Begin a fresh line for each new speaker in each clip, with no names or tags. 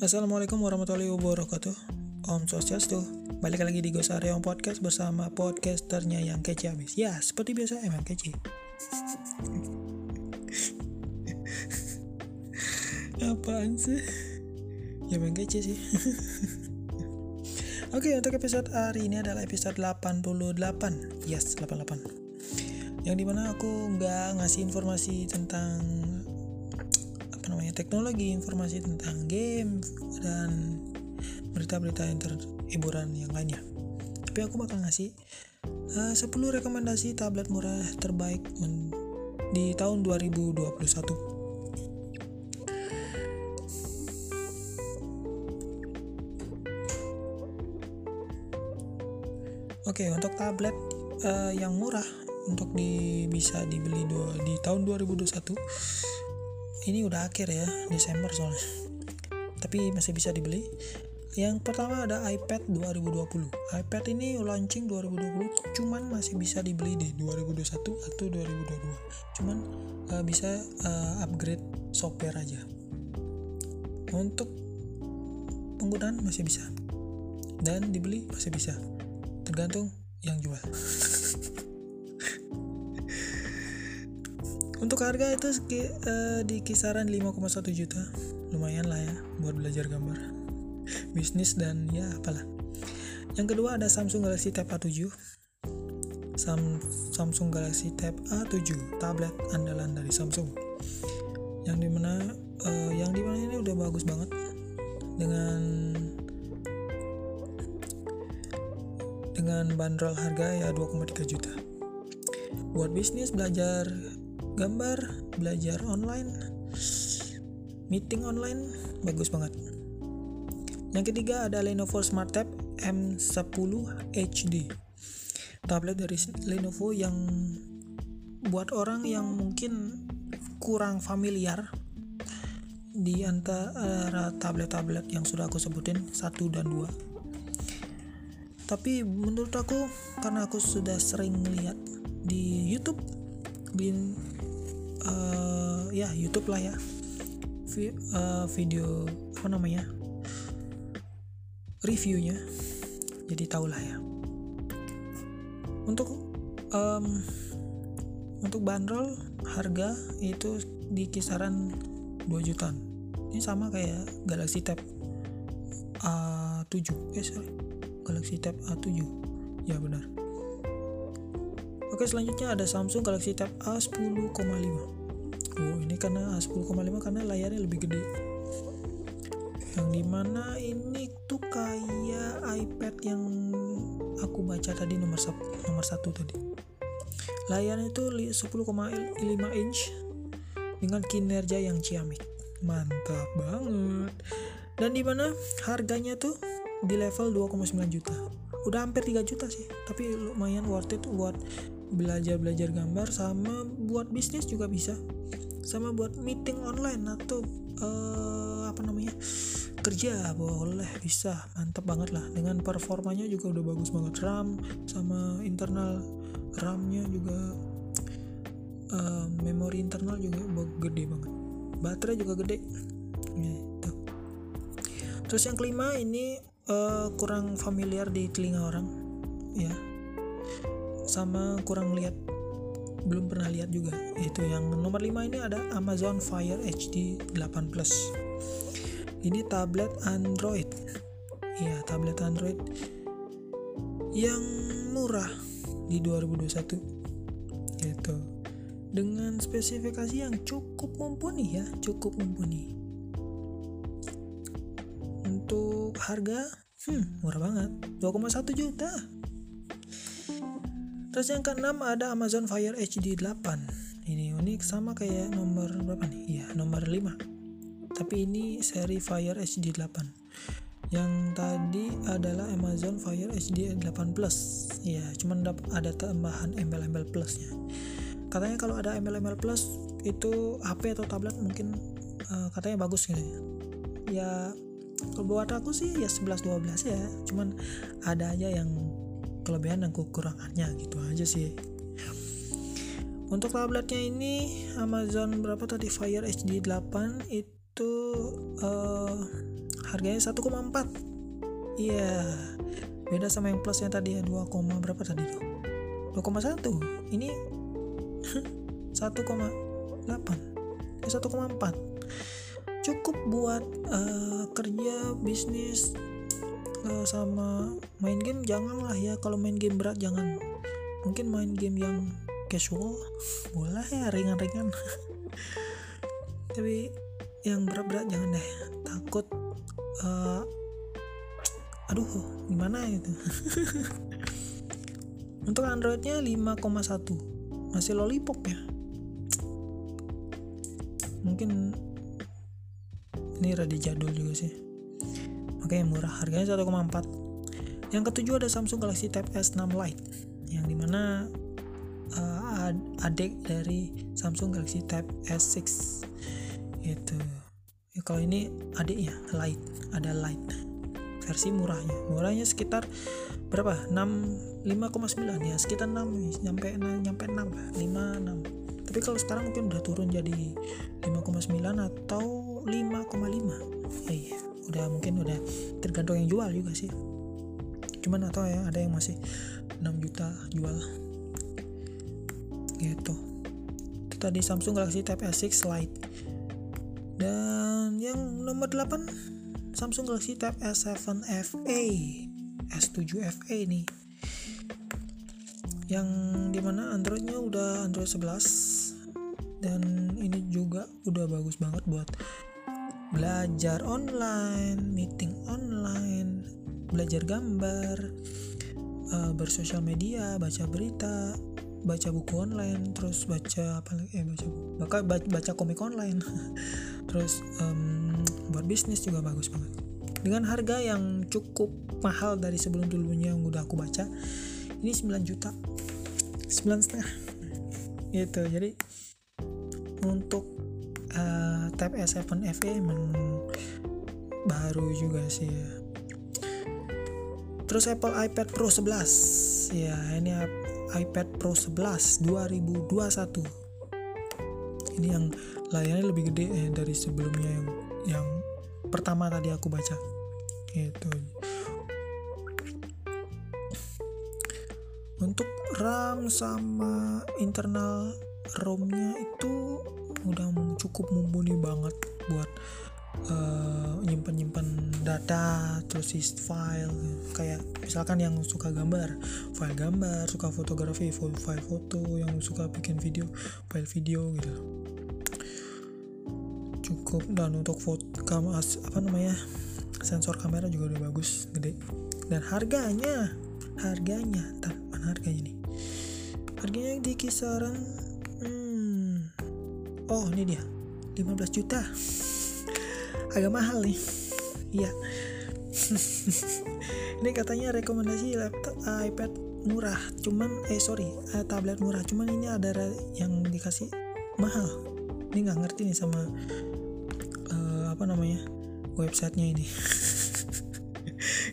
Assalamualaikum warahmatullahi wabarakatuh. Om Swastiastu. Balik lagi di Gosariong Podcast bersama podcasternya yang kece abis Ya, seperti biasa emang kece. Apaan sih? Ya emang kece sih. Oke, untuk episode hari ini adalah episode 88 Yes, 88 Yang di mana aku nggak ngasih informasi tentang namanya teknologi, informasi tentang game dan berita-berita hiburan yang lainnya. Tapi aku bakal ngasih uh, 10 rekomendasi tablet murah terbaik di tahun 2021. Oke, untuk tablet uh, yang murah untuk di bisa dibeli dua, di tahun 2021 ini udah akhir ya Desember soalnya. Tapi masih bisa dibeli. Yang pertama ada iPad 2020 iPad ini launching 2020 cuman masih bisa dibeli di 2021 atau 2022 cuman uh, bisa uh, upgrade software aja. Untuk penggunaan masih bisa. Dan dibeli masih bisa. Tergantung yang jual Untuk harga itu uh, di kisaran 5,1 juta. Lumayan lah ya buat belajar gambar. Bisnis dan ya apalah. Yang kedua ada Samsung Galaxy Tab A7. Sam Samsung Galaxy Tab A7, tablet andalan dari Samsung. Yang di mana uh, yang di mana ini udah bagus banget dengan dengan bandrol harga ya 2,3 juta. Buat bisnis belajar gambar, belajar online, meeting online, bagus banget. Yang ketiga ada Lenovo Smart Tab M10 HD. Tablet dari Lenovo yang buat orang yang mungkin kurang familiar di antara tablet-tablet yang sudah aku sebutin satu dan dua. Tapi menurut aku karena aku sudah sering lihat di YouTube bin uh, ya YouTube lah ya. Vi, uh, video apa namanya? Reviewnya. Jadi tau lah ya. Untuk um, untuk bandrol harga itu di kisaran 2 jutaan. Ini sama kayak Galaxy Tab A7 eh sorry. Galaxy Tab A7 ya benar Oke selanjutnya ada Samsung Galaxy Tab A10,5 Oh ini karena A10,5 karena layarnya lebih gede. Yang di mana ini tuh kayak iPad yang aku baca tadi nomor, nomor satu tadi. Layarnya itu 10,5 inch dengan kinerja yang ciamik. Mantap banget. Dan di mana harganya tuh di level 2,9 juta. Udah hampir 3 juta sih tapi lumayan worth it buat belajar-belajar gambar sama buat bisnis juga bisa. Sama buat meeting online atau uh, apa namanya kerja boleh bisa. Mantap banget lah. Dengan performanya juga udah bagus banget. RAM sama internal RAM-nya juga uh, memori internal juga gede banget. Baterai juga gede. Gitu. terus yang kelima ini uh, kurang familiar di telinga orang ya sama kurang lihat. Belum pernah lihat juga. Itu yang nomor 5 ini ada Amazon Fire HD 8 Plus. Ini tablet Android. Ya tablet Android yang murah di 2021 gitu. Dengan spesifikasi yang cukup mumpuni ya cukup mumpuni. Untuk harga hmm murah banget. 2,1 juta Terus yang keenam ada Amazon Fire HD 8. Ini unik sama kayak nomor berapa nih? Ya, nomor 5. Tapi ini seri Fire HD 8. Yang tadi adalah Amazon Fire HD 8 Plus. Ya, cuman ada tambahan embel-embel plusnya. Katanya kalau ada embel-embel plus itu HP atau tablet mungkin uh, katanya bagus gitu ya. Ya kalau buat aku sih ya 11 12 ya. Cuman ada aja yang kelebihan dan kekurangannya gitu aja sih. Untuk tabletnya ini Amazon berapa tadi? Fire HD 8 itu uh, harganya 1,4 iya beda sama yang plusnya tadi ya 2, berapa tadi tuh 2,1 ini 1,8 1,4 cukup buat uh, kerja bisnis uh, sama main game janganlah ya. Kalau main game berat jangan. Mungkin main game yang casual boleh ya ringan-ringan. Tapi yang berat-berat jangan deh. Takut uh, aduh gimana itu? Untuk Androidnya 5,1 masih lollipop ya? Mungkin ini rada jadul juga sih makanya murah harganya 1,4 yang ketujuh ada Samsung Galaxy Tab S6 Lite yang di mana uh, adik dari Samsung Galaxy Tab S6 itu ya, kalau ini adiknya Lite ada Lite. Versi murahnya. Murahnya sekitar berapa? 6 5,9 ya sekitar 6 nyampe nyampe 6 5 6 tapi kalau sekarang mungkin udah turun jadi 5,9 atau 5,5 ya iya udah mungkin udah tergantung yang jual juga sih. Cuman atau ya ada yang masih 6 juta jual. Gitu. Itu tadi Samsung Galaxy Tab S6 Lite. Dan yang nomor 8 Samsung Galaxy Tab S7 FE S7 FE nih. Yang di mana Androidnya udah Android 11 dan ini juga udah bagus banget buat belajar online, meeting online, belajar gambar, uh, bersosial media, baca berita, baca buku online, terus baca apa lagi? Eh baca baca baca komik online, terus um, buat bisnis juga bagus banget. Dengan harga yang cukup mahal dari sebelum dulunya yang udah aku baca, ini 9 juta, 9 setengah, gitu. Jadi uh, Tab S7 FE emang baru juga sih ya. Terus Apple iPad Pro 11 ya ini iPad Pro 11 2021 ini yang layarnya lebih gede eh, dari sebelumnya yang yang pertama tadi aku baca. Gitu. Untuk RAM sama internal ROM-nya itu udah cukup mumpuni banget buat uh, nyimpen nyimpen data terus file kayak misalkan yang suka gambar file gambar suka fotografi file foto yang suka bikin video file video gitu. Cukup dan untuk foto apa namanya sensor kamera juga udah bagus gede. Dan harganya harganya mana harganya nih? Harganya di kisaran oh ini dia. 15 juta. Agak mahal nih. Iya. Ini katanya rekomendasi laptop uh, iPad murah. Cuman eh sorry uh, tablet murah. Cuman ini ada yang dikasih mahal. Ini nggak ngerti nih sama uh, apa namanya websitenya ini.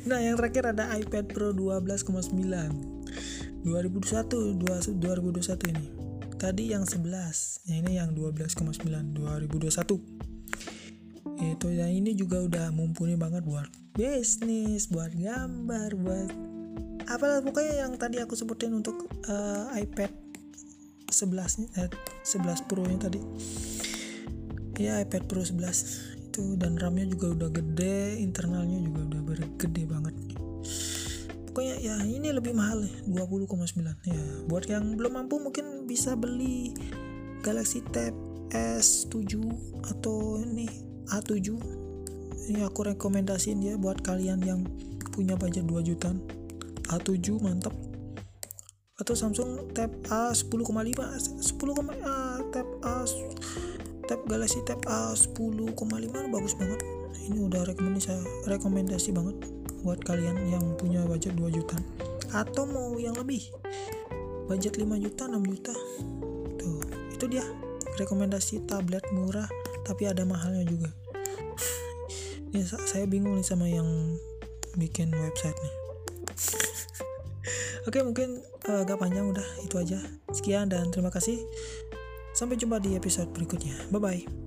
Nah yang terakhir ada iPad Pro 12,9 2021 2021 ini tadi yang 11 ya ini yang 12,9 2021 itu ya ini juga udah mumpuni banget buat bisnis buat gambar buat apalah pokoknya yang tadi aku sebutin untuk uh, iPad 11 eh, 11 Pro nya tadi. Ya iPad Pro 11 itu dan RAM-nya juga udah gede internalnya juga udah bergede banget pokoknya ya ini lebih mahal ya 20,9 ya buat yang belum mampu mungkin bisa beli Galaxy Tab S7 atau ini A7 ini aku rekomendasiin ya buat kalian yang punya budget 2 juta A7 mantap atau Samsung Tab A10,5 10, uh, Tab A Tab Galaxy Tab A10,5 bagus banget. Ini udah rekomendasi rekomendasi banget buat kalian yang punya budget 2 juta atau mau yang lebih. Budget 5 juta 6 juta. Tuh itu dia rekomendasi tablet murah tapi ada mahalnya juga. Ini saya bingung nih sama yang bikin website nih. Oke mungkin uh, agak panjang udah itu aja. Sekian dan terima kasih. Sampai jumpa di episode berikutnya. Bye bye